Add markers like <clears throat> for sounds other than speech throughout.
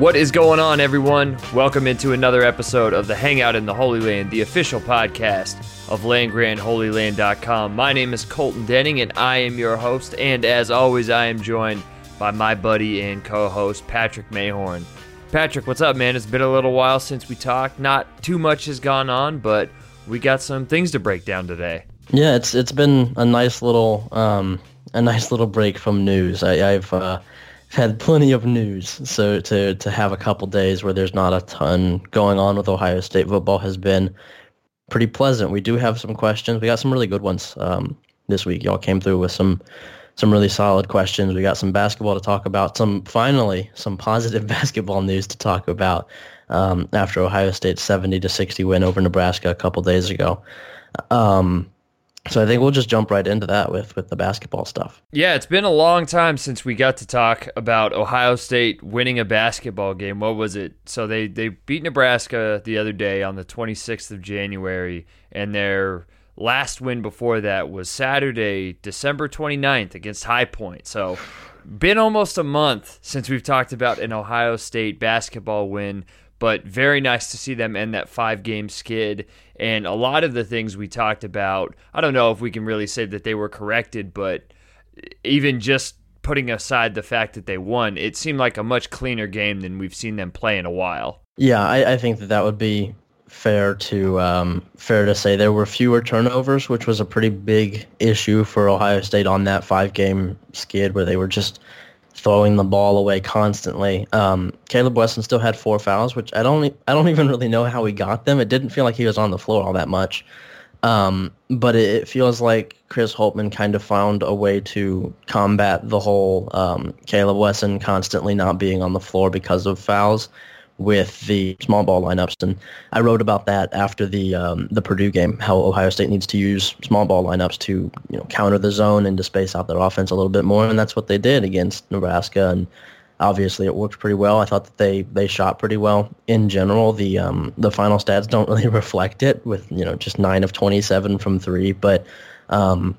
What is going on, everyone? Welcome into another episode of the Hangout in the Holy Land, the official podcast of LandGrantHolyLand.com. My name is Colton Denning, and I am your host. And as always, I am joined by my buddy and co-host Patrick Mayhorn. Patrick, what's up, man? It's been a little while since we talked. Not too much has gone on, but we got some things to break down today. Yeah, it's it's been a nice little um, a nice little break from news. I, have uh, had plenty of news, so to to have a couple days where there's not a ton going on with Ohio State football has been pretty pleasant. We do have some questions. We got some really good ones um, this week. Y'all came through with some some really solid questions. We got some basketball to talk about. Some finally some positive <laughs> basketball news to talk about um, after Ohio State's 70 to 60 win over Nebraska a couple days ago. Um, so I think we'll just jump right into that with with the basketball stuff. Yeah, it's been a long time since we got to talk about Ohio State winning a basketball game. What was it? So they they beat Nebraska the other day on the 26th of January and their last win before that was Saturday, December 29th against High Point. So <sighs> been almost a month since we've talked about an Ohio State basketball win, but very nice to see them end that five game skid. And a lot of the things we talked about, I don't know if we can really say that they were corrected, but even just putting aside the fact that they won, it seemed like a much cleaner game than we've seen them play in a while. Yeah, I, I think that that would be fair to um, fair to say there were fewer turnovers, which was a pretty big issue for Ohio State on that five game skid where they were just throwing the ball away constantly. Um, Caleb Wesson still had four fouls, which I don't I don't <laughs> even really know how he got them. It didn't feel like he was on the floor all that much. Um, but it, it, feels like Chris Holtmann kind of found a way to combat the whole um, Caleb Wesson constantly not being on the floor because of fouls with the small ball lineups, and I wrote about that after the um, the Purdue game, how Ohio State needs to use small ball lineups to you know counter the zone and to space out their offense a little bit more, and that's what they did against Nebraska, and obviously it worked pretty well. I thought that they they shot pretty well in general. The um, the final stats don't really <laughs> reflect it, with you know just nine of twenty seven from three, but. Um,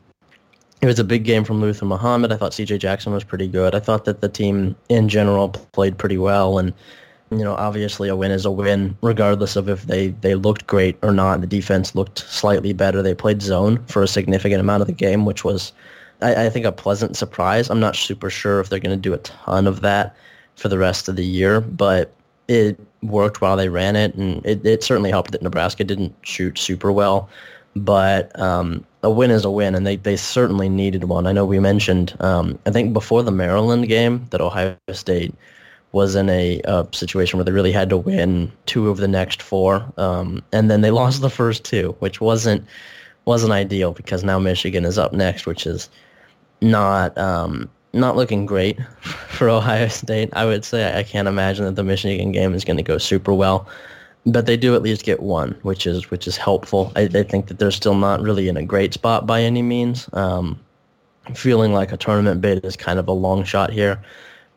it was a big game from Luther Muhammad. I thought C.J. Jackson was pretty good. I thought that the team in general played pretty well, and you know, obviously a win is a win, regardless of if they, they looked great or not. The defense looked slightly better. They played zone for a significant amount of the game, which was, I, I think, a pleasant surprise. I'm not super sure if they're going to do a ton of that for the rest of the year, but it worked while they ran it, and it, it certainly helped that Nebraska didn't shoot super well. But um, a win is a win, and they, they certainly needed one. I know we mentioned, um, I think before the Maryland game, that Ohio State – was in a situation where they really had to win two of the next four, um, and then they lost the first two, which wasn't wasn't ideal because now Michigan is up next, which is not um, not looking great <laughs> for Ohio State. I would say I can't imagine that the Michigan game is going to go super well, but they do at least get one, which is which is helpful. I, I think that they're still not really in a great spot by any means. Um, feeling like a tournament bid is kind of a long shot here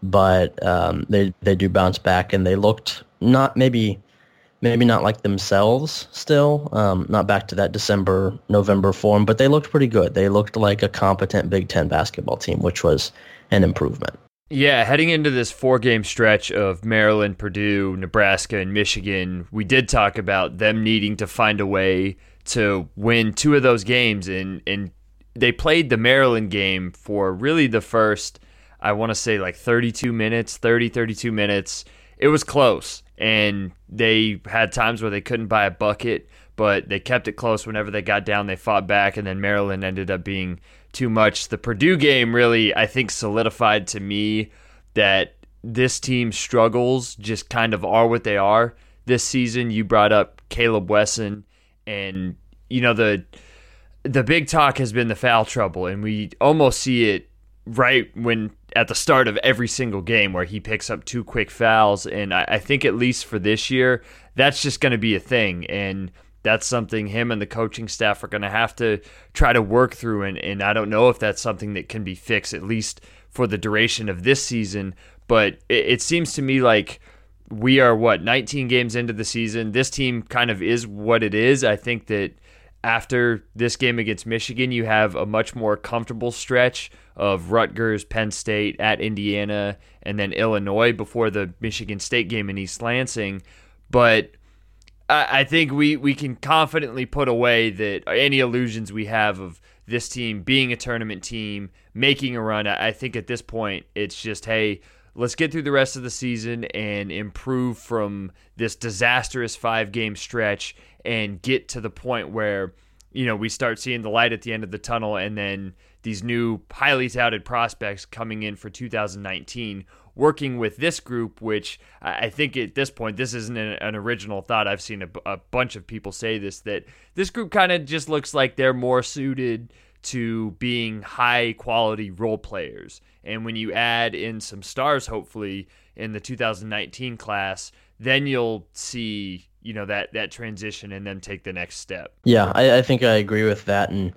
but um, they they do bounce back, and they looked not maybe maybe not like themselves still, um, not back to that December November form, but they looked pretty good. They looked like a competent Big Ten basketball team, which was an improvement. Yeah, heading into this four game stretch of Maryland, Purdue, Nebraska, and Michigan, we did talk about them needing to find a way to win two of those games and and they played the Maryland game for really the first I want to say like 32 minutes, 30, 32 minutes. It was close. And they had times where they couldn't buy a bucket, but they kept it close whenever they got down. They fought back, and then Maryland ended up being too much. The Purdue game really, I think, solidified to me that this team struggles just kind of are what they are this season. You brought up Caleb Wesson, and you know the the big talk has been the foul trouble, and we almost see it right when at the start of every single game where he picks up two quick fouls. And I, I think at least for this year, that's just going to be a thing. And that's something him and the coaching staff are going to have to try to work through. And, and I don't know if that's something that can be fixed, at least for the duration of this season. But it, it seems to me like we are, what, 19 games into the season. This team kind of is what it is. I think that after this game against Michigan, you have a much more comfortable stretch of Rutgers, Penn State, at Indiana, and then Illinois before the Michigan State game in East Lansing. But I think we, we can confidently put away that any illusions we have of this team being a tournament team, making a run. I think at this point, it's just, hey, let's get through the rest of the season and improve from this disastrous five game stretch and get to the point where you know we start seeing the light at the end of the tunnel and then these new highly touted prospects coming in for 2019 working with this group which i think at this point this isn't an, original thought i've seen a, a bunch of people say this that this group kind of just looks like they're more suited to being high quality role players. And when you add in some stars, hopefully in the 2019 class, then you'll see you know that that transition and then take the next step. Yeah, I, I think I agree with that, and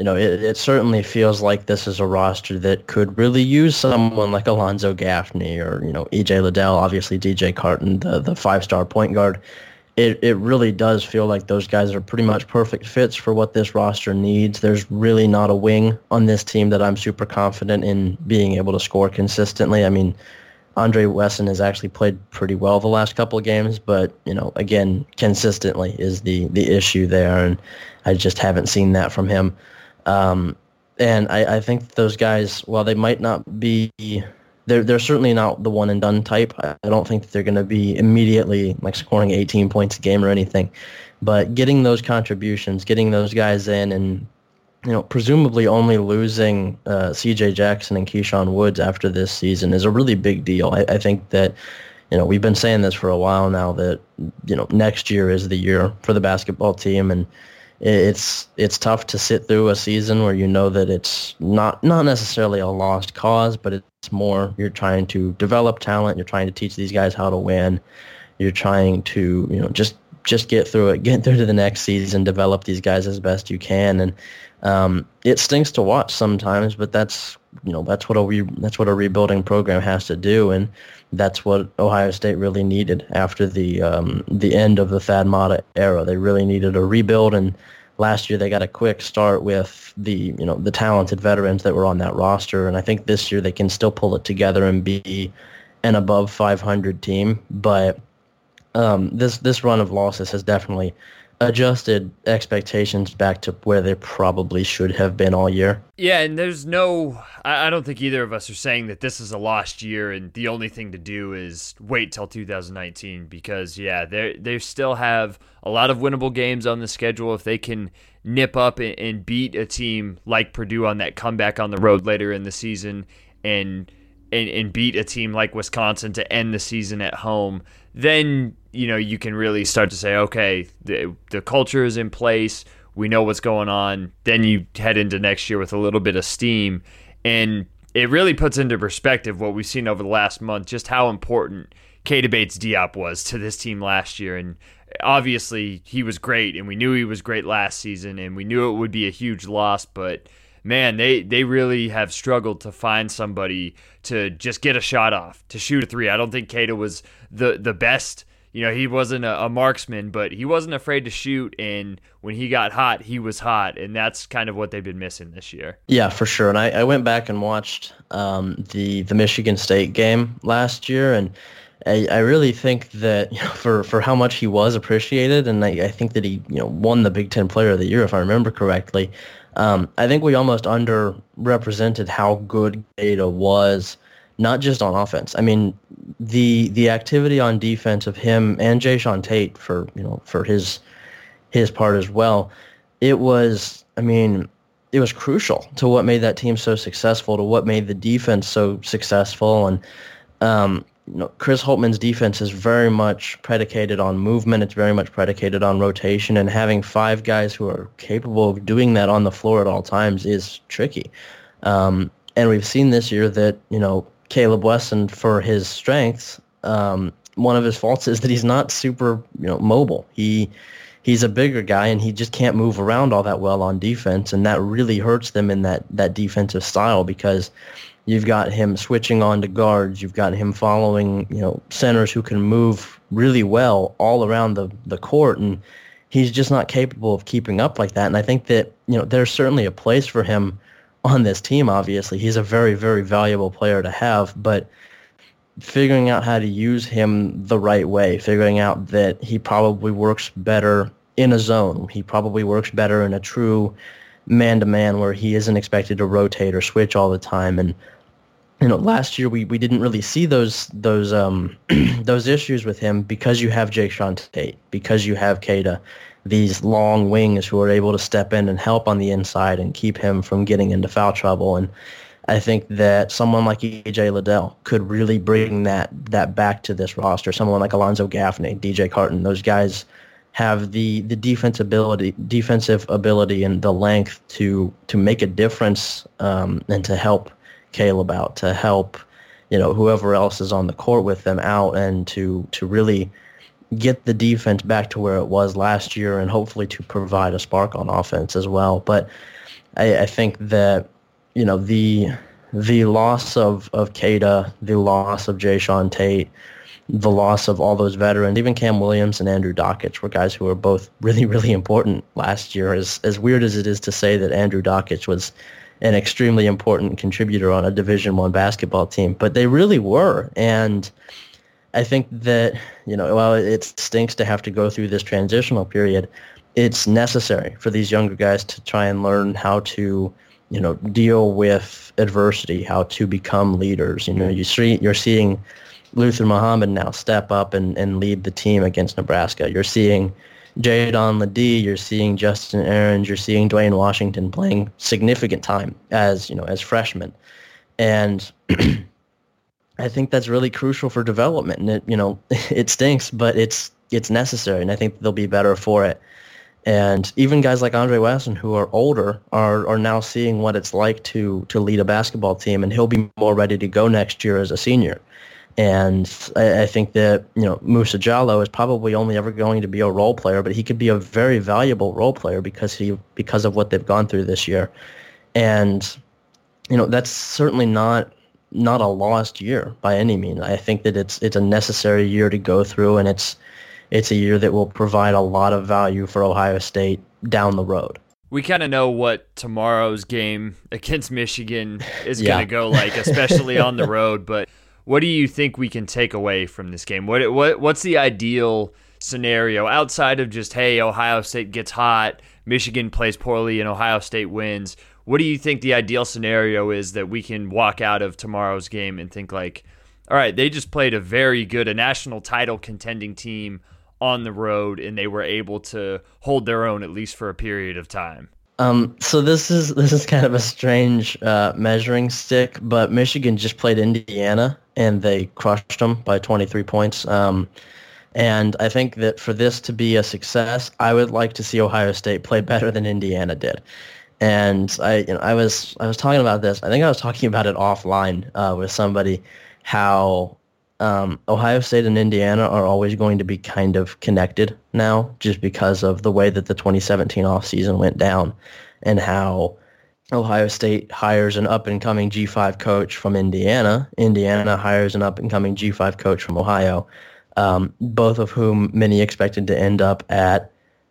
you know it, it certainly feels like this is a roster that could really use someone like Alonzo Gaffney or you know EJ Liddell, obviously DJ Carton, the the five star point guard it, it really does feel like those guys are pretty much perfect fits for what this roster needs. There's really not a wing on this team that I'm super confident in being able to score consistently. I mean, Andre Wesson has actually played pretty well the last couple of games, but you know, again, consistently is the the issue there, and I just haven't seen that from him. Um, and I, I think those guys, while they might not be they're they're certainly not the one and done type. I, don't think they're going to be immediately like scoring 18 points a game or anything, but getting those contributions, getting those guys in, and you know, presumably only losing uh, C.J. Jackson and Keyshawn Woods after this season is a really big deal. I, I think that you know we've been saying this for a while now that you know next year is the year for the basketball team and it's it's tough to sit through a season where you know that it's not not necessarily a lost cause, but it's more you're trying to develop talent, you're trying to teach these guys how to win, you're trying to you know just just get through it, <laughs> get through to the next season, develop these guys as best you can, and um, it stinks to watch sometimes, but that's you know that's what a re- that's what a rebuilding program has to do, and that's what Ohio State really needed after the um, the end of the Thad Matta era. They really needed a rebuild, and last year they got a quick start with the you know the talented veterans that were on that roster, and I think this year they can still pull it together and be an above 500 team. But um, this this run of losses has definitely adjusted expectations back to where they probably should have been all year. Yeah, and there's no, I don't think either of us are saying that this is a lost year and the only thing to do is wait till 2019 because, yeah, they they still have a lot of winnable games on the schedule. If they can nip up and beat a team like Purdue on that comeback on the road later in the season and and, and beat a team like Wisconsin to end the season at home, then you know you can really start to say, okay, the the culture is in place. We know what's going on. Then you head into next year with a little bit of steam, and it really puts into perspective what we've seen over the last month, just how important Keita Bates Diop was to this team last year, and obviously he was great, and we knew he was great last season, and we knew it would be a huge loss, but man, they they really have struggled to find somebody to just get a shot off, to shoot a three. I don't think Keita was the the best. You know, he wasn't a, a, marksman, but he wasn't afraid to shoot. And when he got hot, he was hot, and that's kind of what they've been missing this year. Yeah, for sure. And I, I went back and watched um, the the Michigan State game last year, and I, I really think that you know, for for how much he was appreciated, and I, I think that he you know won the Big Ten Player of the Year if I remember correctly. Um, I think we almost underrepresented how good Keita was, not just on offense. I mean, the the activity on defense of him and Jae'Sean Tate for you know for his his part as well. It was, I mean, it was crucial to what made that team so successful, to what made the defense so successful, and um, you know, Chris Holtmann's defense is very much predicated on movement. It's very much predicated on rotation, and having five guys who are capable of doing that on the floor at all times is tricky. Um, and we've seen this year that you know Caleb Wesson, for his strengths, um, one of his faults is that he's not super you know mobile. He he's a bigger guy and he just can't move around all that well on defense, and that really hurts them in that that defensive style because You've got him switching on to guards. You've got him following, you know, centers who can move really well all around the, the court. And he's just not capable of keeping up like that. And I think that, you know, there's certainly a place for him on this team. Obviously, he's a very very valuable player to have, but figuring out how to use him the right way, figuring out that he probably works better in a zone. He probably works better in a true man-to-man where he isn't expected to rotate or switch all the time. And you know, last year we, we didn't really see those those um <clears throat> those issues with him because you have Jae'Sean Tate, because you have Keita, these long wings who are able to step in and help on the inside and keep him from getting into foul trouble. And I think that someone like EJ Liddell could really bring that that back to this roster. Someone like Alonzo Gaffney, DJ Carton, those guys have the the defense ability, defensive ability, and the length to to make a difference um, and to help Caleb out, to help you know whoever else is on the court with them out, and to to really get the defense back to where it was last year, and hopefully to provide a spark on offense as well. But I, I think that you know the the loss of of Keita, the loss of Jae'Sean Tate, the loss of all those veterans, even Cam Williams and Andrew Dakich were guys who were both <laughs> really, really important last year. As as weird as it is to say that Andrew Dakich was an extremely important contributor on a Division One basketball team, but they really were. And I think that you know, while it stinks to have to go through this transitional period, it's necessary for these younger guys to try and learn how to you know deal with adversity, how to become leaders. You know, you see you're seeing Luther Muhammad now step up and, and lead the team against Nebraska. You're seeing Jaedon LeDee, you're seeing Justin Ahrens, you're seeing Dwayne Washington playing significant time as you know as freshmen, and <clears throat> I think that's really crucial for development. And it you know <laughs> it stinks, but it's it's necessary, and I think they'll be better for it. And even guys like Andre Wesson, who are older, are are now seeing what it's like to to lead a basketball team, and he'll be more ready to go next year as a senior. And I, I, think that you know Musa Jallow is probably only ever going to be a role player, but he could be a very valuable role player because he because of what they've gone through this year. And you know that's certainly not not a lost year by any means. I think that it's it's a necessary year to go through, and it's it's a year that will provide a lot of value for Ohio State down the road we kind of know what tomorrow's game against Michigan is <laughs> yeah. going to go like, especially on the <laughs> road. But what do you think we can take away from this game? What what what's the ideal scenario outside of just hey, Ohio State gets hot, Michigan plays poorly, and Ohio State wins? What do you think the ideal scenario is that we can walk out of tomorrow's game and think like, all right, they just played a very good, a national title contending team on the road, and they were able to hold their own at least for a period of time. Um, so this is <laughs> this is kind of a strange uh, measuring stick, but Michigan just played Indiana and they crushed them by 23 points. Um, and I think that for this to be a success, I would like to see Ohio State play better than Indiana did. And I, you know, I was I was talking about this. I think I was talking about it offline uh, with somebody. How um, Ohio State and Indiana are always going to be kind of connected now just because of the way that the 2017 offseason went down and how Ohio State hires an up-and-coming G5 coach from Indiana. Indiana hires an up-and-coming G5 coach from Ohio, um, both of whom many expected to end up at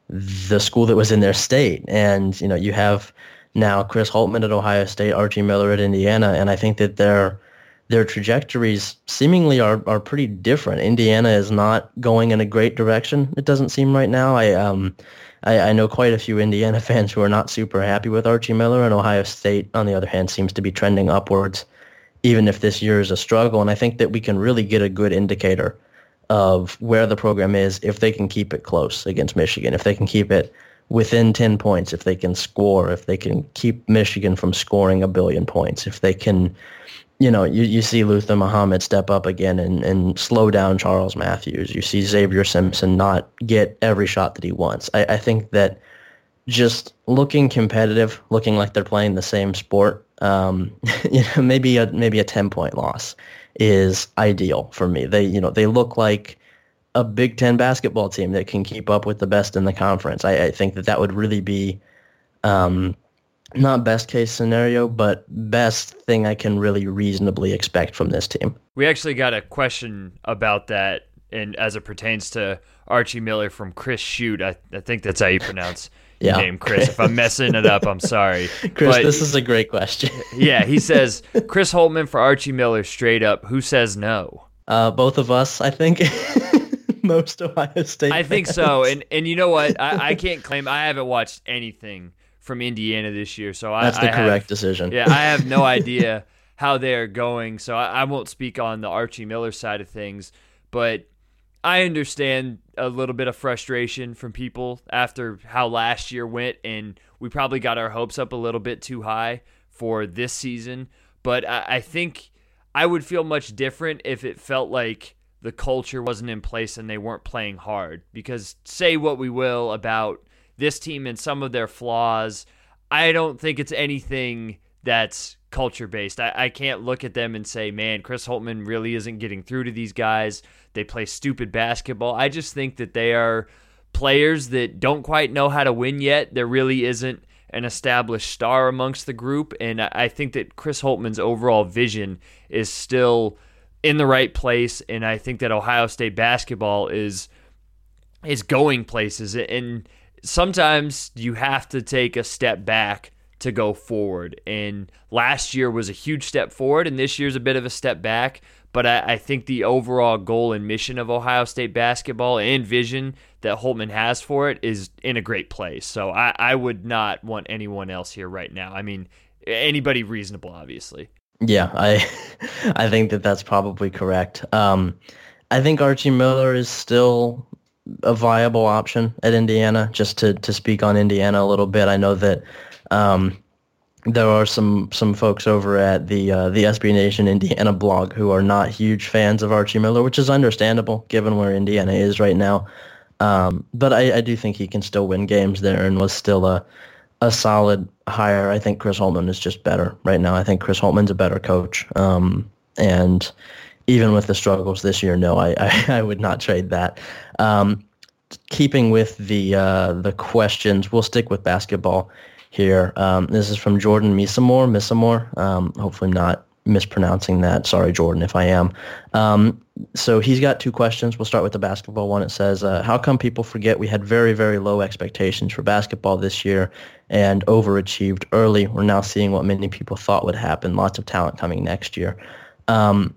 the school that was in their state. And, you know, you have now Chris Holtmann at Ohio State, Archie Miller at Indiana, and I think that they're – their trajectories seemingly are, are pretty different. Indiana is not going in a great direction. It doesn't seem right now. I um I, I know quite a few Indiana <laughs> fans who are not super happy with Archie Miller, and Ohio State, on the other hand, seems to be trending upwards, even if this year is a struggle. And I think that we can really get a good indicator of where the program is if they can keep it close against Michigan, if they can keep it within 10 points, if they can score, if they can keep Michigan from scoring a billion points, if they can you know, you, you see Luther Muhammad step up again and, and slow down Charles Matthews. You see Xavier Simpson not get every shot that he wants. I, I think that just looking competitive, looking like they're playing the same sport, um, <laughs> you know, maybe a maybe a ten point loss is ideal for me. They you know they look like a Big Ten basketball team that can keep up with the best in the conference. I, I think that that would really be um, not best case scenario, but best thing I can really reasonably expect from this team. We actually got a question about that, and as it pertains to Archie Miller from Chris Shoot, I, I think that's how you pronounce yeah. name Chris. if I'm messing it up, I'm sorry. <laughs> Chris, but, this is a great question. <laughs> yeah, he says <laughs> Chris Holtmann for Archie Miller straight up. Who says no? Uh, both of us, I think. Most Ohio State. I think so. And and you know what? I, I can't claim I haven't watched anything from Indiana this year, so that's the I correct have, decision. Yeah, I have no idea how they're going, so I, I won't speak on the Archie Miller side of things. But I understand a little bit of frustration from people after how last year went, and we probably got our hopes up a little bit too high for this season. But I, I think I would feel much different if it felt like the culture wasn't in place and they weren't playing hard. Because say what we will about this team and some of their flaws, I don't think it's anything that's culture based. I, I can't look at them and say, man, Chris Holtmann really isn't getting through to these guys. They play stupid basketball. I just think that they are players that don't quite know how to win yet. There really isn't an established star amongst the group. And I think that Chris Holtmann's overall vision is still in the right place. And I think that Ohio State basketball is is going places. And sometimes you have to take a step back to go forward. And last year was a huge step forward, and this year's a bit of a step back. But I, I, think the overall goal and mission of Ohio State basketball and vision that Holtmann has for it is in a great place. So I, I would not want anyone else here right now. I mean, anybody reasonable, obviously. Yeah, I <laughs> I think that that's probably correct. Um, I think Archie Miller is still a viable option at Indiana. Just to to speak on Indiana a little bit, I know that um, there are some some folks over at the uh, the SB Nation Indiana blog who are not huge fans of Archie Miller, which is understandable given where Indiana is right now. Um, but I, I, do think he can still win games there and was still a a solid hire. I think Chris Holtmann is just better right now. I think Chris Holtmann's a better coach. Um, and even with the struggles this year, no, I, <laughs> I, I would not trade that. Um, keeping with the uh, the questions, we'll stick with basketball here. Um, this is from Jordan Misamore. Misamore. Um, hopefully, I'm not mispronouncing that. Sorry, Jordan, if I am. Um, so he's got two questions. We'll start with the basketball one. It says, uh, "How come people forget we had very, very low expectations for basketball this year and overachieved early? We're now seeing what many people thought would happen. Lots of talent coming next year." Um,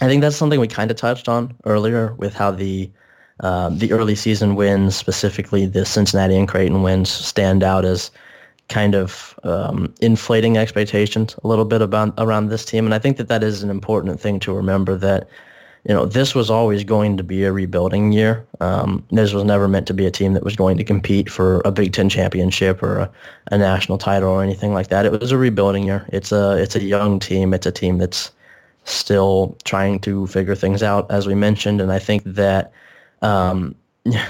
I think that's something we kind of touched on earlier with how the uh, the early season wins, specifically the Cincinnati and Creighton wins, stand out as kind of um, inflating expectations a little bit about around this team. And I think that that is an important thing to remember that, you know, this was always going to be a rebuilding year. Um, this was never meant to be a team that was going to compete for a Big Ten championship or a, a national title or anything like that. It was a rebuilding year. It's a it's a young team. It's a team that's still trying to figure things out, as we mentioned. And I think that um,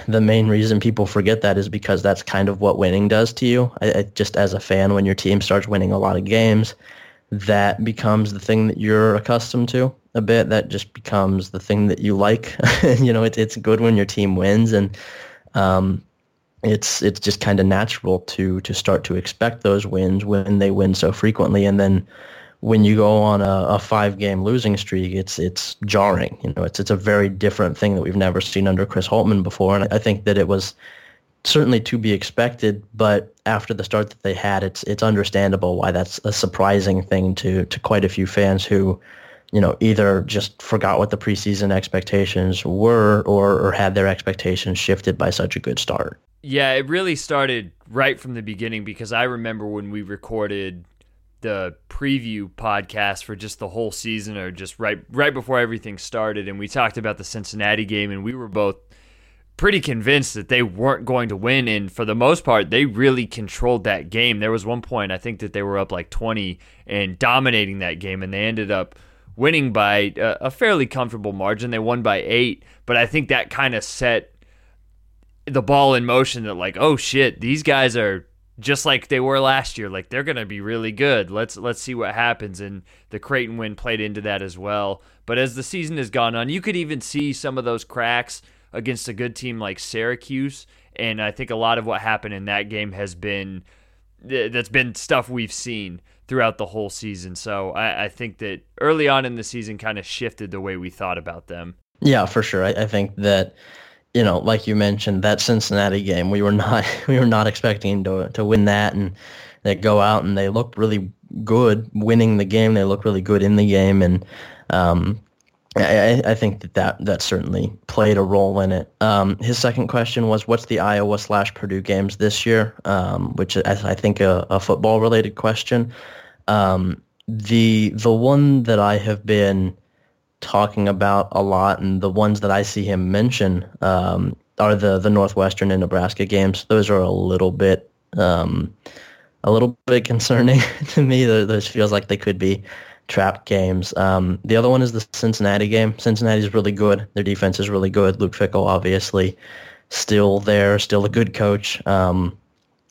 the main reason people forget that is because that's kind of what winning does to you. I, I, just as a fan, when your team starts winning a lot of games, that becomes the thing that you're accustomed to a bit. That just becomes the thing that you like. <laughs> you know, it, it's good when your team wins, and um, it's it's just kind of natural to to start to expect those wins when they win so frequently, and then when you go on a, a five game losing streak, it's it's jarring. You know, it's it's a very different thing that we've never seen under Chris Holtmann before, and I think that it was certainly to be expected. But after the start that they had, it's it's understandable why that's a surprising thing to to quite a few fans who, you know, either just forgot what the preseason expectations were or or had their expectations shifted by such a good start. Yeah, it really started right from the beginning because I remember when we recorded the preview podcast for just the whole season or just right right before everything started and we talked about the Cincinnati game and we were both pretty convinced that they weren't going to win and for the most part they really controlled that game. There was one point I think that they were up like 20 and dominating that game and they ended up winning by a, fairly comfortable margin. They won by 8, but I think that kind of set the ball in motion that like, oh shit, these guys are just like they were last year. Like they're going to be really good. Let's let's see what happens. And the Creighton win played into that as well. But as the season has gone on, you could even see some of those cracks against a good team like Syracuse. And I think a lot of what happened in that game has been that's been stuff we've seen throughout the whole season. So I, I think that early on in the season kind of shifted the way we thought about them. Yeah, for sure. I, I think that you know, like you mentioned, that Cincinnati game, we were <laughs> not we were not expecting to to win that, and they go out and they look really good winning the game. They look really good in the game, and um, I, I, think that, that that certainly played a role in it. Um, his second question was, "What's the Iowa slash Purdue games this year?" Um, which is, I think, a, a football related question. Um, the the one that I have been talking about a lot, and the ones that I see him mention um, are the the Northwestern and Nebraska games. Those are a little bit um, a little bit <laughs> concerning to me. Those feels like they could be trap games. Um, the other one is the Cincinnati game. Cincinnati is really good. Their defense is really good. Luke Fickell, obviously, still there, still a good coach. Um,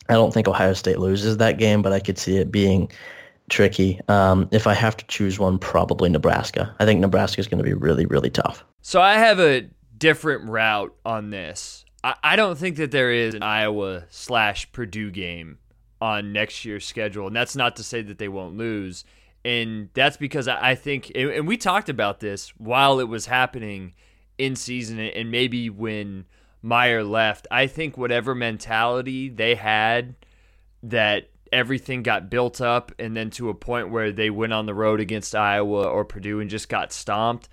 I don't think Ohio State loses that game, but I could see it being tricky. Um, if I have to choose one, probably Nebraska. I think Nebraska is going to be really, really tough. So I have a different route on this. I, I don't think that there is an Iowa slash Purdue game on next year's schedule, and that's not to say that they won't lose. And that's because I think, and we talked about this while it was happening in season, and maybe when Meyer left. I think whatever mentality they had that everything got built up and then to a point where they went on the road against Iowa or Purdue and just got stomped.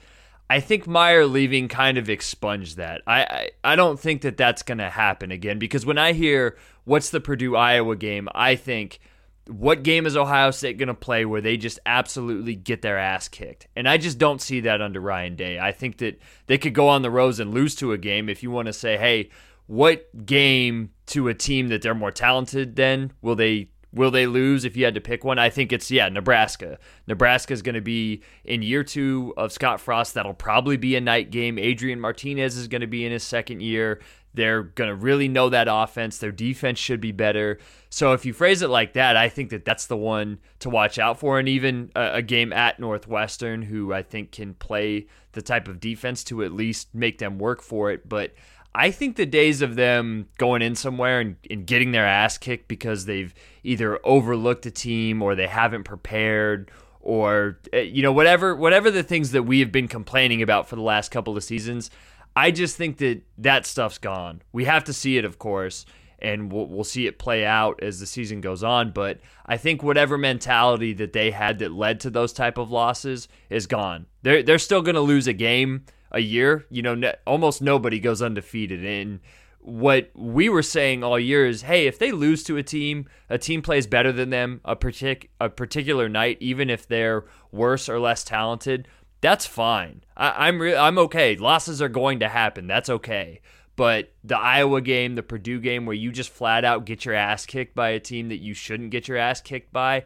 I think Meyer leaving kind of expunged that. I, I, I don't think that that's going to happen again because when I hear what's the Purdue Iowa game, I think what game is Ohio State going to play where they just absolutely get their ass kicked? And I just don't see that under Ryan Day. I think that they could go on the road and lose to a game if you want to say, hey, what game to a team that they're more talented than will they Will they lose if you had to pick one? I think it's yeah, Nebraska. Nebraska is going to be in year two of Scott Frost. That'll probably be a night game. Adrian Martinez is going to be in his second year. They're going to really know that offense. Their defense should be better. So if you phrase it like that, I think that that's the one to watch out for. And even a, a game at Northwestern, who I think can play the type of defense to at least make them work for it. But I think the days of them going in somewhere and, and, getting their ass kicked because they've either overlooked a team or they haven't prepared or eh, you know whatever whatever the things that we have been complaining about for the last couple of seasons, I just think that that stuff's gone. We have to see it, of course, and we'll, we'll see it play out as the season goes on. But I think whatever mentality that they had that led to those type of losses is gone. They're they're still going to lose a game a year. You know, ne- almost nobody goes undefeated. And what we were saying all year is, hey, if they lose to a team, a team plays better than them a partic- a particular night, even if they're worse or less talented. That's fine. I- I'm re- I'm okay. Losses are going to happen. That's okay. But the Iowa game, the Purdue game, where you just flat out get your ass kicked by a team that you shouldn't get your ass kicked by,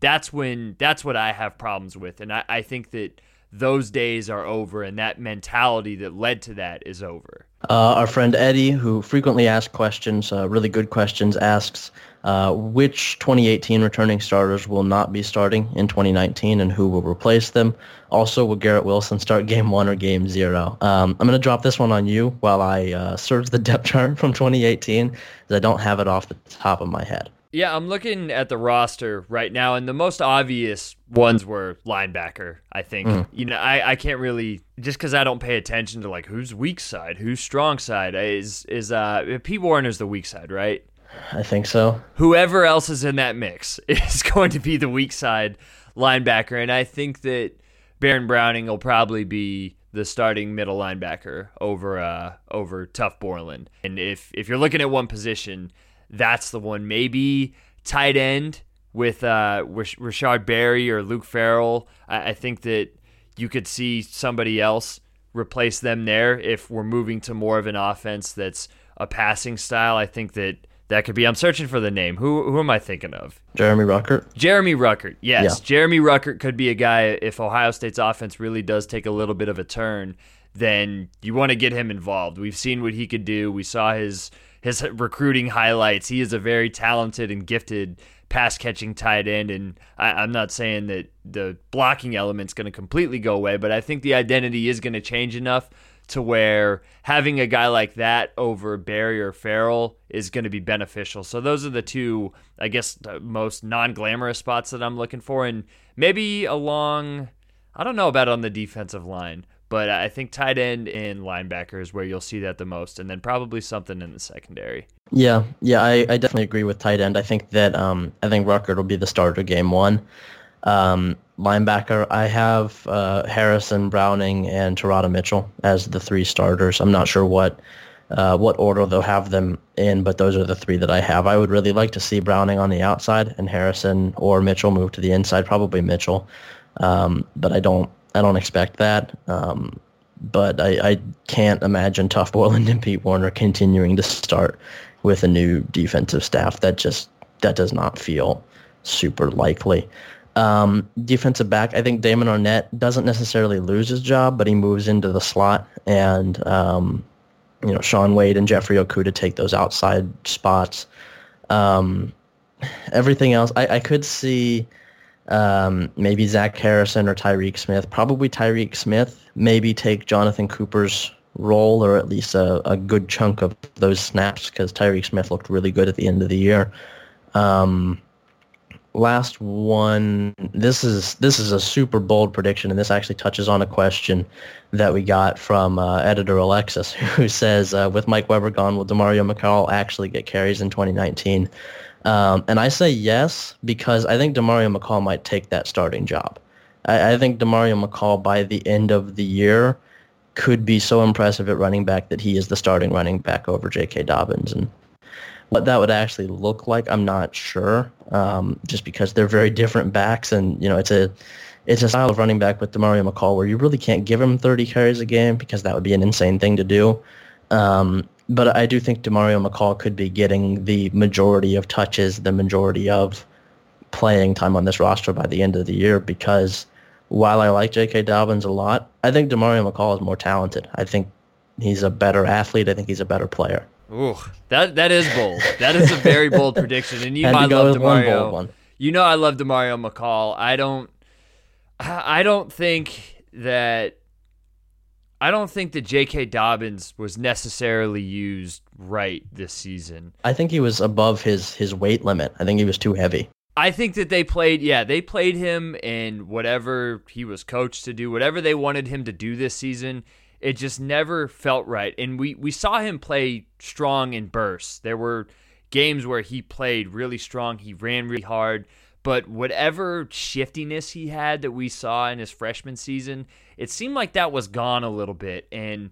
that's when that's what I have problems with. And I, I think that those days are over and that mentality that led to that is over. Uh, our friend Eddie, who frequently asks questions, uh, really good questions, asks uh, which 2018 returning starters will not be starting in 2019 and who will replace them. Also, will Garrett Wilson start game one or game zero? Um, I'm going to drop this one on you while I uh, search the depth <laughs> chart from 2018 because I don't have it off the top of my head. Yeah, I'm looking at the roster right now, and the most obvious ones were linebacker. I think mm. you know I, I can't really just because I don't pay attention to like who's weak side, who's strong side. Is is uh Pete Werner's the weak side, right? I think so. Whoever else is in that mix <laughs> is going to be the weak side linebacker, and I think that Baron Browning will probably be the starting middle linebacker over uh over Tuf Borland. And if if you're looking at one position that's the one. Maybe tight end with uh, Rashod Berry or Luke Farrell. I, I think that you could see somebody else replace them there if we're moving to more of an offense that's a passing style. I think that that could be. I'm searching for the name. Who who am I thinking of? Jeremy Ruckert. Jeremy Ruckert. Yes, yeah. Jeremy Ruckert could be a guy if Ohio State's offense really does take a little bit of a turn. Then you want to get him involved. We've seen what he could do. We saw his his recruiting highlights. He is a very talented and gifted pass catching tight end. And I, am not saying that the blocking element's going to completely go away, but I think the identity is going to change enough to where having a guy like that over Berry or Farrell is going to be beneficial. So those are the two, I guess, most non glamorous spots that I'm looking for. And maybe along, I don't know about on the defensive line, But I think tight end and linebacker is where you'll see that the most, and then probably something in the secondary. Yeah, yeah, I, I definitely agree with tight end. I think that um, I think Ruckert will be the starter game one. Um, linebacker, I have uh, Harrison, Browning, and Teradja Mitchell as the three starters. I'm not sure what uh, what order they'll have them in, but those are the three that I have. I would really like to see Browning on the outside and Harrison or Mitchell move to the inside, probably Mitchell, um, but I don't I don't expect that. Um, but I, I can't imagine Tuf Borland and Pete Werner continuing to start with a new defensive staff. That just that does not feel super likely. Um, defensive back, I think Damon Arnette doesn't necessarily lose his job, but he moves into the slot, and um, you know Shaun Wade and Jeffrey Okudah take those outside spots. Um, everything else, I, I could see um, maybe Zach Harrison or Tyreke Smith. Probably Tyreke Smith. Maybe take Jonathan Cooper's role or at least a, a good chunk of those snaps because Tyreke Smith looked really good at the end of the year. Um, last one. This is this is a super bold prediction, and this actually touches on a question that we got from uh, editor Alexis, <laughs> who says, uh, "With Mike Weber gone, will Demario McCall actually get carries in 2019?" Um, and I say yes because I think Demario McCall might take that starting job. I, I think Demario McCall by the end of the year could be so impressive at running back that he is the starting running back over J.K. Dobbins, and what that would actually look like, I'm not sure. Um, just because they're very different backs, and you know, it's a it's a style of running back with Demario McCall where you really can't give him 30 carries a game because that would be an insane thing to do. Um, but I do think Demario McCall could be getting the majority of touches, the majority of playing time on this roster by the end of the year because while I like J.K. Dobbins a lot, I think Demario McCall is more talented. I think he's a better athlete. I think he's a better player. Ooh, that that is bold. That is a very bold prediction. And you <laughs> know I love Demario. You know I love Demario McCall. I don't <sighs> I don't think that I don't think that J.K. Dobbins was necessarily used right this season. I think he was above his his weight limit. I think he was too heavy. I think that they played, yeah, they played him in whatever he was coached to do, whatever they wanted him to do this season it just never felt right. And we, we saw him play strong in bursts. There were games where he played really strong, he ran really hard. But whatever shiftiness he had that we saw in his freshman season, it seemed like that was gone a little bit. And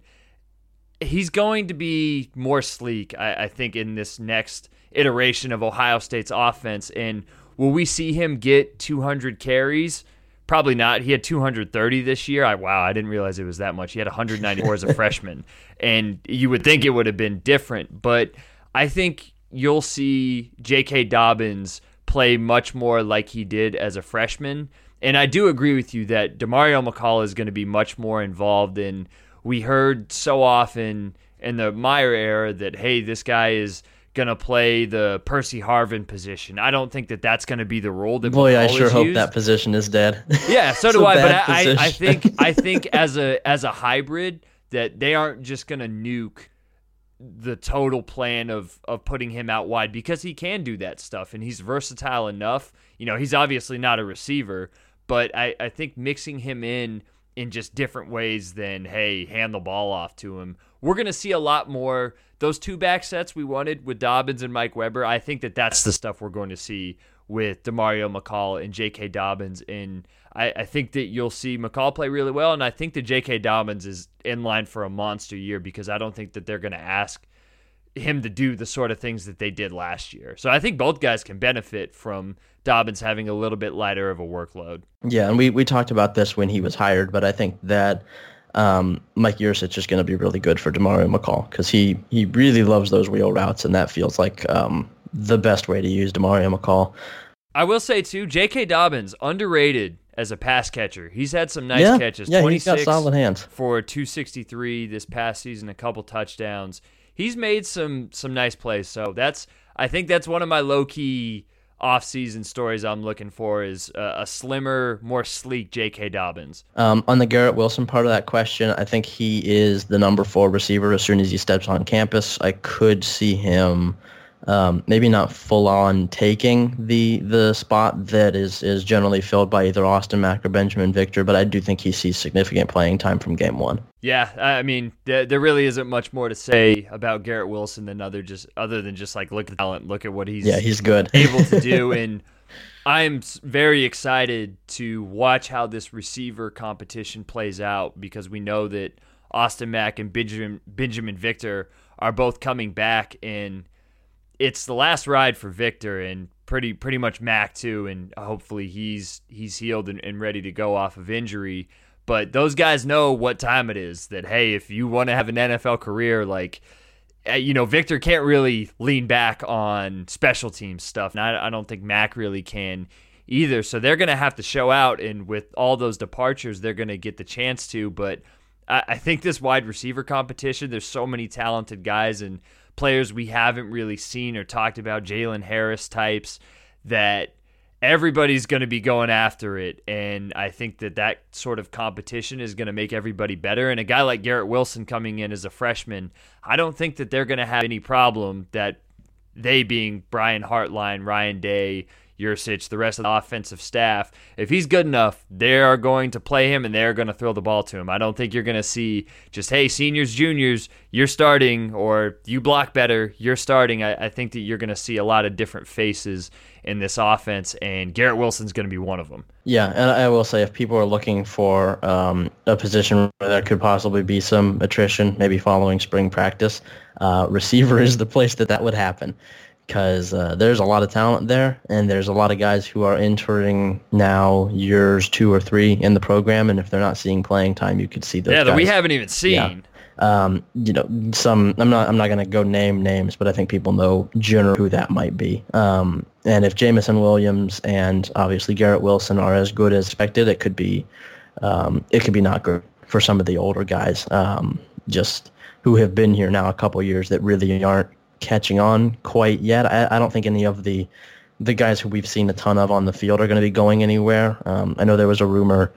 he's going to be more sleek, I, I think, in this next iteration of Ohio State's offense. And will we see him get 200 carries? Probably not. He had 230 this year. I wow, I didn't realize it was that much. He had 194 as a <laughs> freshman, and you would think it would have been different. But I think you'll see J.K. Dobbins play much more like he did as a freshman. And I do agree with you that Demario McCall is going to be much more involved in. We heard so often in the Meyer era that hey, this guy is going to play the Percy Harvin position. I don't think that that's going to be the role that boy. I sure hope used. that position is dead. Yeah, so <laughs> do I. But I, I, think I think <laughs> as a as a hybrid that they aren't just going to nuke the total plan of of putting him out wide because he can do that stuff and he's versatile enough. You know, he's obviously not a receiver, but I, I think mixing him in in just different ways than hey, hand the ball off to him. We're to see a lot more those two back sets we wanted with Dobbins and Mike Weber, I think that that's the stuff we're going to see with Demario McCall and J.K. Dobbins. And I, I, think that you'll see McCall play really well. And I think that J.K. Dobbins is in line for a monster year because I don't think that they're going to ask him to do the sort of things that they did last year. So I think both guys can benefit from Dobbins having a little bit lighter of a workload. Yeah, and we, we talked about this when he was hired, but I think that um, Mike Yurcich is going to be really good for Demario McCall because he, he really loves those wheel routes, and that feels like um, the best way to use Demario McCall. I will say, too, J.K. Dobbins, underrated as a pass catcher. He's had some nice yeah, catches. Yeah, he's got solid hands. For 263 this past season, a couple touchdowns. He's made some some nice plays. So that's I think that's one of my low key off-season stories I'm looking for is a, a slimmer, more sleek J.K. Dobbins. Um, on the Garrett Wilson part of that question, I think he is the number four receiver as soon as he steps on campus. I could see him um, maybe not full on taking the the spot that is is generally filled by either Austin Mack or Benjamin Victor, but I do think he sees significant playing time from game one. Yeah, I mean, there, there really isn't much more to say about Garrett Wilson than other just other than just like look at the talent, look at what he's yeah he's good <laughs> able to do, <laughs> and I'm very excited to watch how this receiver competition plays out because we know that Austin Mack and Benjamin Benjamin Victor are both coming back and it's the last ride for Victor and pretty pretty much Mac too, and hopefully he's he's healed and, and ready to go off of injury. But those guys know what time it is. That hey, if you want to have an NFL career, like eh, you know, Victor can't really lean back on special team stuff, and I, I don't think Mac really can either. So they're going to have to show out, and with all those departures, they're going to get the chance to. But I, I think this wide receiver competition, there's so many talented guys and players we haven't really seen or talked about, Jaylen Harris types, that everybody's going to be going after it. And I think that that sort of competition is going to make everybody better. And a guy like Garrett Wilson coming in as a freshman, I don't think that they're going to have any problem that they being Brian Hartline, Ryan Day, Yurcich, the rest of the offensive staff, if he's good enough, they are going to play him and they're going to throw the ball to him. I don't think you're going to see just, hey, seniors, juniors, you're starting, or you block better, you're starting. I, I think that you're going to see a lot of different faces in this offense, and Garrett Wilson's going to be one of them. Yeah, and I will say if people are looking for um, a position where there could possibly be some attrition, maybe following spring practice, uh, <laughs> receiver is the place that that would happen because uh, there's a lot of talent there, and there's a lot of guys who are entering now years two or three in the program, and if they're not seeing playing time, you could see those. Yeah, that we haven't even seen. Yeah. Um, you know, some I'm not I'm not gonna go name names, but I think people know generally who that might be. Um, and if Jameson Williams and obviously Garrett Wilson are as good as expected, it could be um, it could be not good for some of the older guys. Um, just who have been here now a couple years that really aren't catching on quite yet. I, I don't think any of the the guys who we've seen a ton of on the field are going to be going anywhere. Um, I know there was a rumor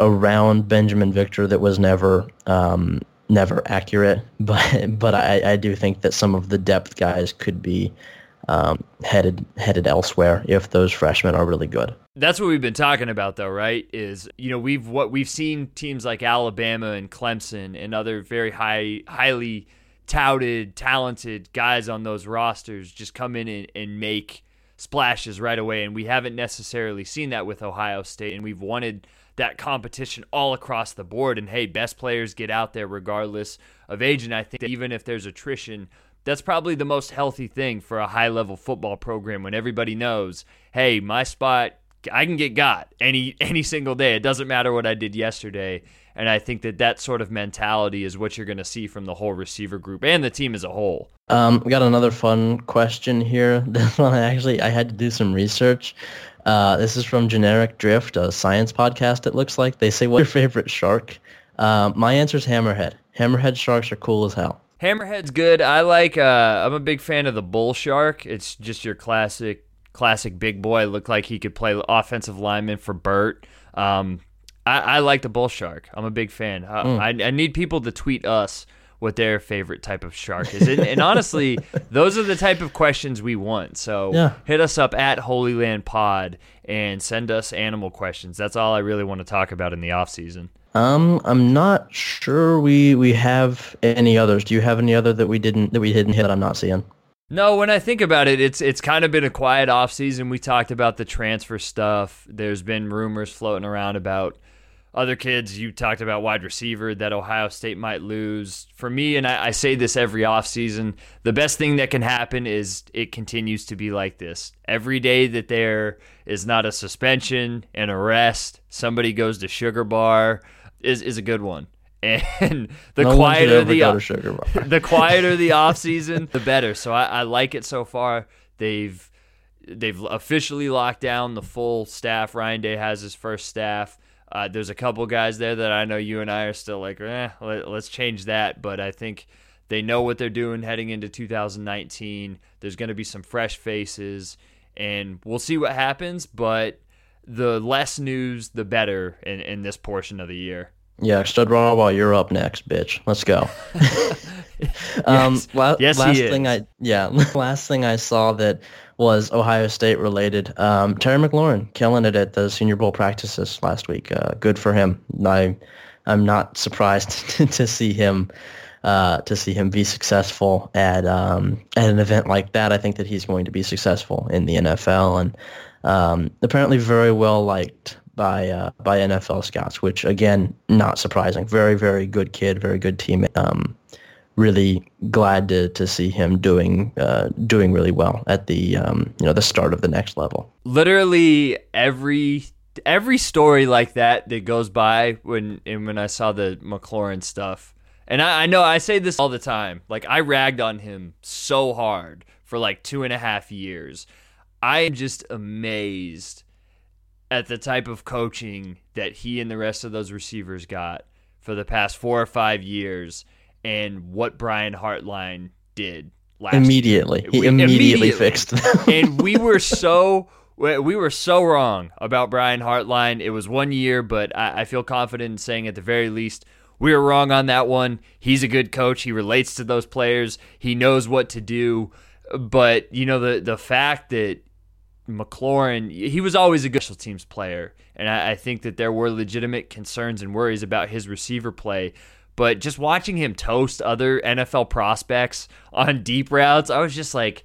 around Binjimen Victor that was never um, never accurate, <laughs> but but I, I do think that some of the depth guys could be um, headed headed elsewhere if those freshmen are really good. That's what we've been talking about, though, right? Is you know we've what we've seen teams like Alabama and Clemson and other very high highly touted, talented guys on those rosters just come in and, and make splashes right away. And we haven't necessarily seen that with Ohio State. And we've wanted that competition all across the board. And hey, best players get out there regardless of age. And I think even if there's attrition, that's probably the most healthy thing for a high level football program when everybody knows, hey, my spot I can get got any <laughs> any single day. It doesn't matter what I did yesterday. And I think that that sort of mentality is what you're going to see from the whole receiver group and the team as a whole. Um, we got another fun question here. <laughs> This one actually I had to do some research. Uh, this is from Generic Drift, a science podcast. It looks like they say, "What's your favorite shark?" Uh, my answer is hammerhead. Hammerhead sharks are cool as hell. Hammerhead's good. I like. Uh, I'm a big fan of the bull shark. It's just your classic, classic big boy. Looked like he could play offensive lineman for Burt. Um, I, I like the bull shark. I'm a big fan. Uh, mm. I, I need people to tweet us what their favorite type of shark is. And, and, honestly, <laughs> those are the type of questions we want. So yeah. hit us up at Holy Land Pod and send us animal questions. That's all I really want to talk about in the off season. Um, I'm not sure we we have any others. Do you have any other that we didn't that we didn't hit that I'm not seeing? No, when I think about it, it's it's kind of been a quiet off season. We talked about the transfer stuff. There's been rumors floating around about other kids, you talked about wide receiver that Ohio State might lose. For me, and I, I, say this every offseason, the best thing that can happen is it continues to be like this. Every day that there is not a suspension, an arrest, somebody goes to Sugar Bar is, is a good one. <laughs> And the no quieter the <laughs> the quieter the <laughs> off season, the better. So I, I like it so far. They've they've officially locked down the full staff. Ryan Day has his first staff. Uh, there's a couple guys there that I know you and I are still like, eh, let, us change that. But I think they know what they're doing heading into 2019. There's going to be some fresh faces, and we'll see what happens. But the less news, the better in, in this portion of the year. Yeah, Studrawa, you're up next, bitch. Let's go. <laughs> um, Yes. la- Yes, he last is. thing I yeah, <laughs> last thing I saw that was Ohio State related. Um, Terry McLaurin killing it at the Senior Bowl practices last week. Uh, good for him. I I'm not surprised <laughs> to see him uh, to see him be successful at um, at an event like that. I think that he's going to be successful in the NFL and um, apparently very well liked by uh, by NFL scouts, which again not surprising. Very very good kid, very good teammate. Um, really glad to, to see him doing uh, doing really well at the um, you know the start of the next level. literally every every story like that that goes by when and when I saw the McLaurin stuff. And I, I know I say this all the time. Like I ragged on him so hard for like two and a half years. I am just amazed at the type of coaching that he and the rest of those receivers got for the past four or five years and what Brian Hartline did last year. Immediately, he We- immediately, fixed them. <laughs> and we were so we we were so wrong about Brian Hartline. It was one year, but I, I feel confident in saying at the very least we were wrong on that one. He's a good coach. He relates to those players. He knows what to do. But you know the the fact that McLaurin, he was always a good special teams player, and I, I think that there were legitimate concerns and worries about his receiver play. But just watching him toast other NFL prospects on deep routes, I was just like,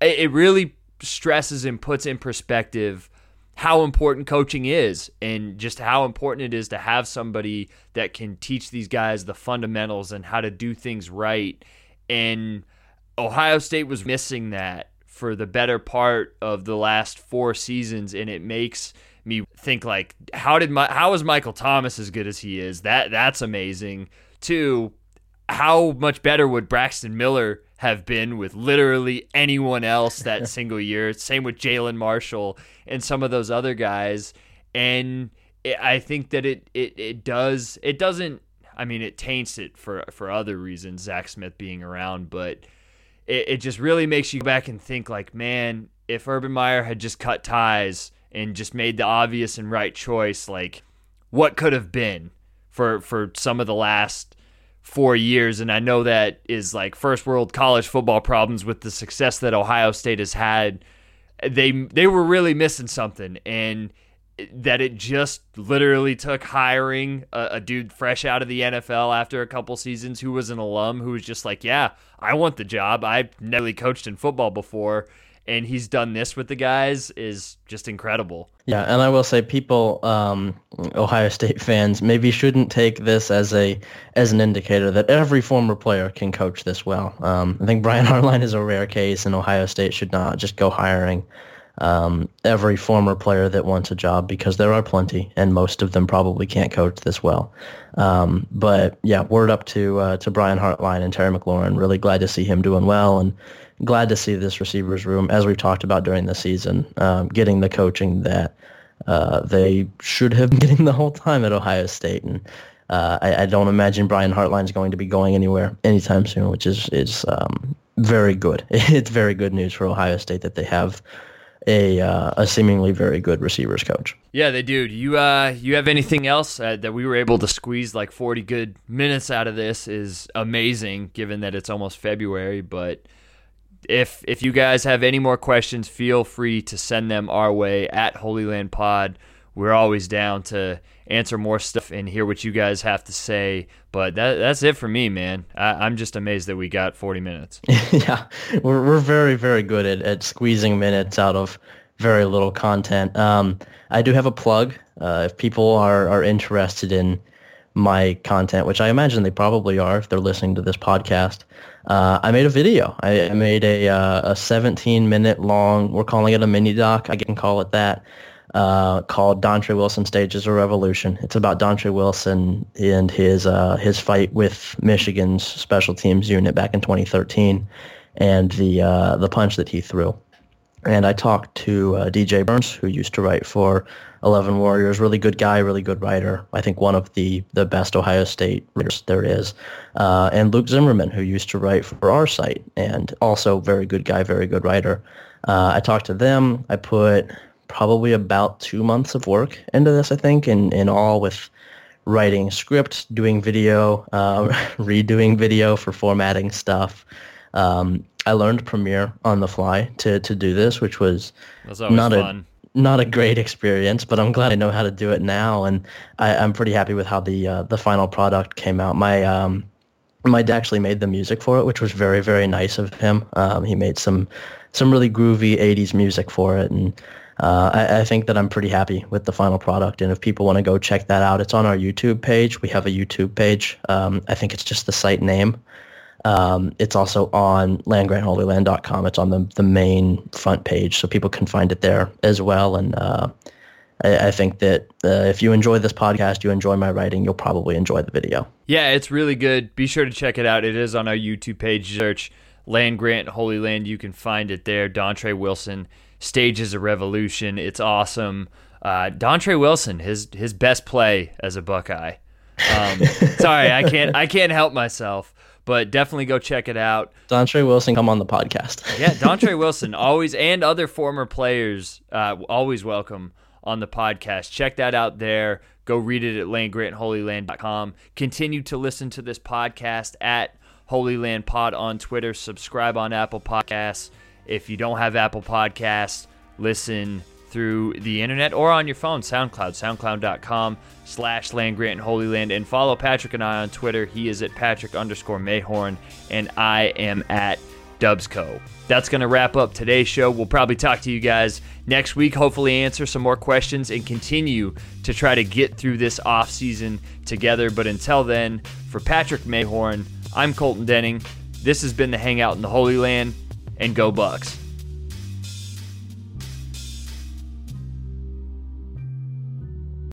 it really stresses and puts in perspective how important coaching is and just how important it is to have somebody that can teach these guys the fundamentals and how to do things right. And Ohio State was missing that for the better part of the last four seasons, and it makes me think like, how did my how is Michael Thomas as good as he is? That that's amazing. Two, how much better would Braxton Miller have been with literally anyone else that <laughs> single year? Same with Jalin Marshall and some of those other guys. And I think that it, it it does it doesn't. I mean, it taints it for for other reasons. Zach Smith being around, but it, it just really makes you go back and think like, man, if Urban Meyer had just cut ties and just made the obvious and right choice, like what could have been for for some of the last four years. And I know that is like first world college football problems with the success that Ohio State has had. They they were really missing something, and that it just literally took hiring a, a dude fresh out of the NFL after a couple seasons who was an alum who was just like, yeah, I want the job. I've never really coached in football before, and he's done this with the guys is just incredible. Yeah, and I will say, people, um, Ohio State fans, maybe shouldn't take this as a as an indicator that every former player can coach this well. Um, I think Brian <laughs> Hartline is a rare case, and Ohio State should not just go hiring um, every former player that wants a job because there are plenty, and most of them probably can't coach this well. Um, but yeah, word up to uh, to Brian Hartline and Terry McLaurin. Really glad to see him doing well, and glad to see this receivers room, as we've talked about during the season, um, getting the coaching that uh, they should have been <laughs> getting the whole time at Ohio State. And uh, I, I don't imagine Brian Hartline is going to be going anywhere anytime soon, which is is um, very good. <laughs> It's very good news for Ohio State that they have a uh, a seemingly very good receivers coach. Yeah, they do. Do you uh you have anything else uh, that we were able to squeeze like 40 good minutes out of this is amazing given that it's almost February, but if if you guys have any more questions, feel free to send them our way at Holy Land Pod. We're always down to answer more stuff and hear what you guys have to say. But that that's it for me, man. I, I'm just amazed that we got 40 minutes. <laughs> yeah, we're we're very very good at, at squeezing minutes out of very little content. Um, I do have a plug. Uh, if people are are interested in my content, which I imagine they probably are if they're listening to this podcast, uh, I made a video. I, I made a uh, a 17 minute long. We're calling it a mini doc. I can call it that. Uh, called Dontre Wilson Stages a Revolution. It's about Dontre Wilson and his uh, his fight with Michigan's special teams unit back in 2013, and the uh, the punch that he threw. And I talked to uh, DJ Byrnes, who used to write for Eleven Warriors. Really good guy, really good writer. I think one of the, the best Ohio State writers there is. Uh, and Luke Zimmerman, who used to write for our site, and also very good guy, very good writer. Uh, I talked to them. I put probably about two months of work into this, I think, in, in all with writing script, doing video, uh, <laughs> redoing video for formatting stuff. Um, I learned Premiere on the fly to, to do this, which was not fun. a not a great experience, but I'm glad I know how to do it now, and I, am pretty happy with how the uh, the final product came out. My um, my dad actually made the music for it, which was very very nice of him. Um, he made some some really groovy 80s music for it, and uh, I, I, think that I'm pretty happy with the final product. And if people want to go check that out, it's on our YouTube page. We have a YouTube page. Um, I think it's just the site name. Um, it's also on landgrantholyland.com. It's on the, the main front page, so people can find it there as well. And uh, I, I, think that uh, if you enjoy this podcast, you enjoy my writing, you'll probably enjoy the video. Yeah, it's really good. Be sure to check it out. It is on our YouTube page. Search Land Grant Holy Land. You can find it there. Dontre Wilson stages a revolution. It's awesome. Uh, Dontre Wilson, his his best play as a Buckeye. Um, <laughs> sorry, I can't I can't help myself but definitely go check it out. Dontre Wilson, come on the podcast. <laughs> yeah, Dontre <laughs> Wilson, always, and other former players, uh, always welcome on the podcast. Check that out there. Go read it at landgrantholyland.com. Continue to listen to this podcast at Holy Land Pod on Twitter. Subscribe on Apple Podcasts. If you don't have Apple Podcasts, listen through the internet or on your phone, SoundCloud, soundcloud.com slash land grant and holy land. And follow Patrick and I on Twitter. He is at Patrick underscore Mayhorn, and I am at Dubsco. That's going to wrap up today's show. We'll probably talk to you guys next week, hopefully answer some more questions and continue to try to get through this off season together. But until then, for Patrick Mayhorn, I'm Colton Denning. This has been the Hangout in the Holy Land, and go Bucks.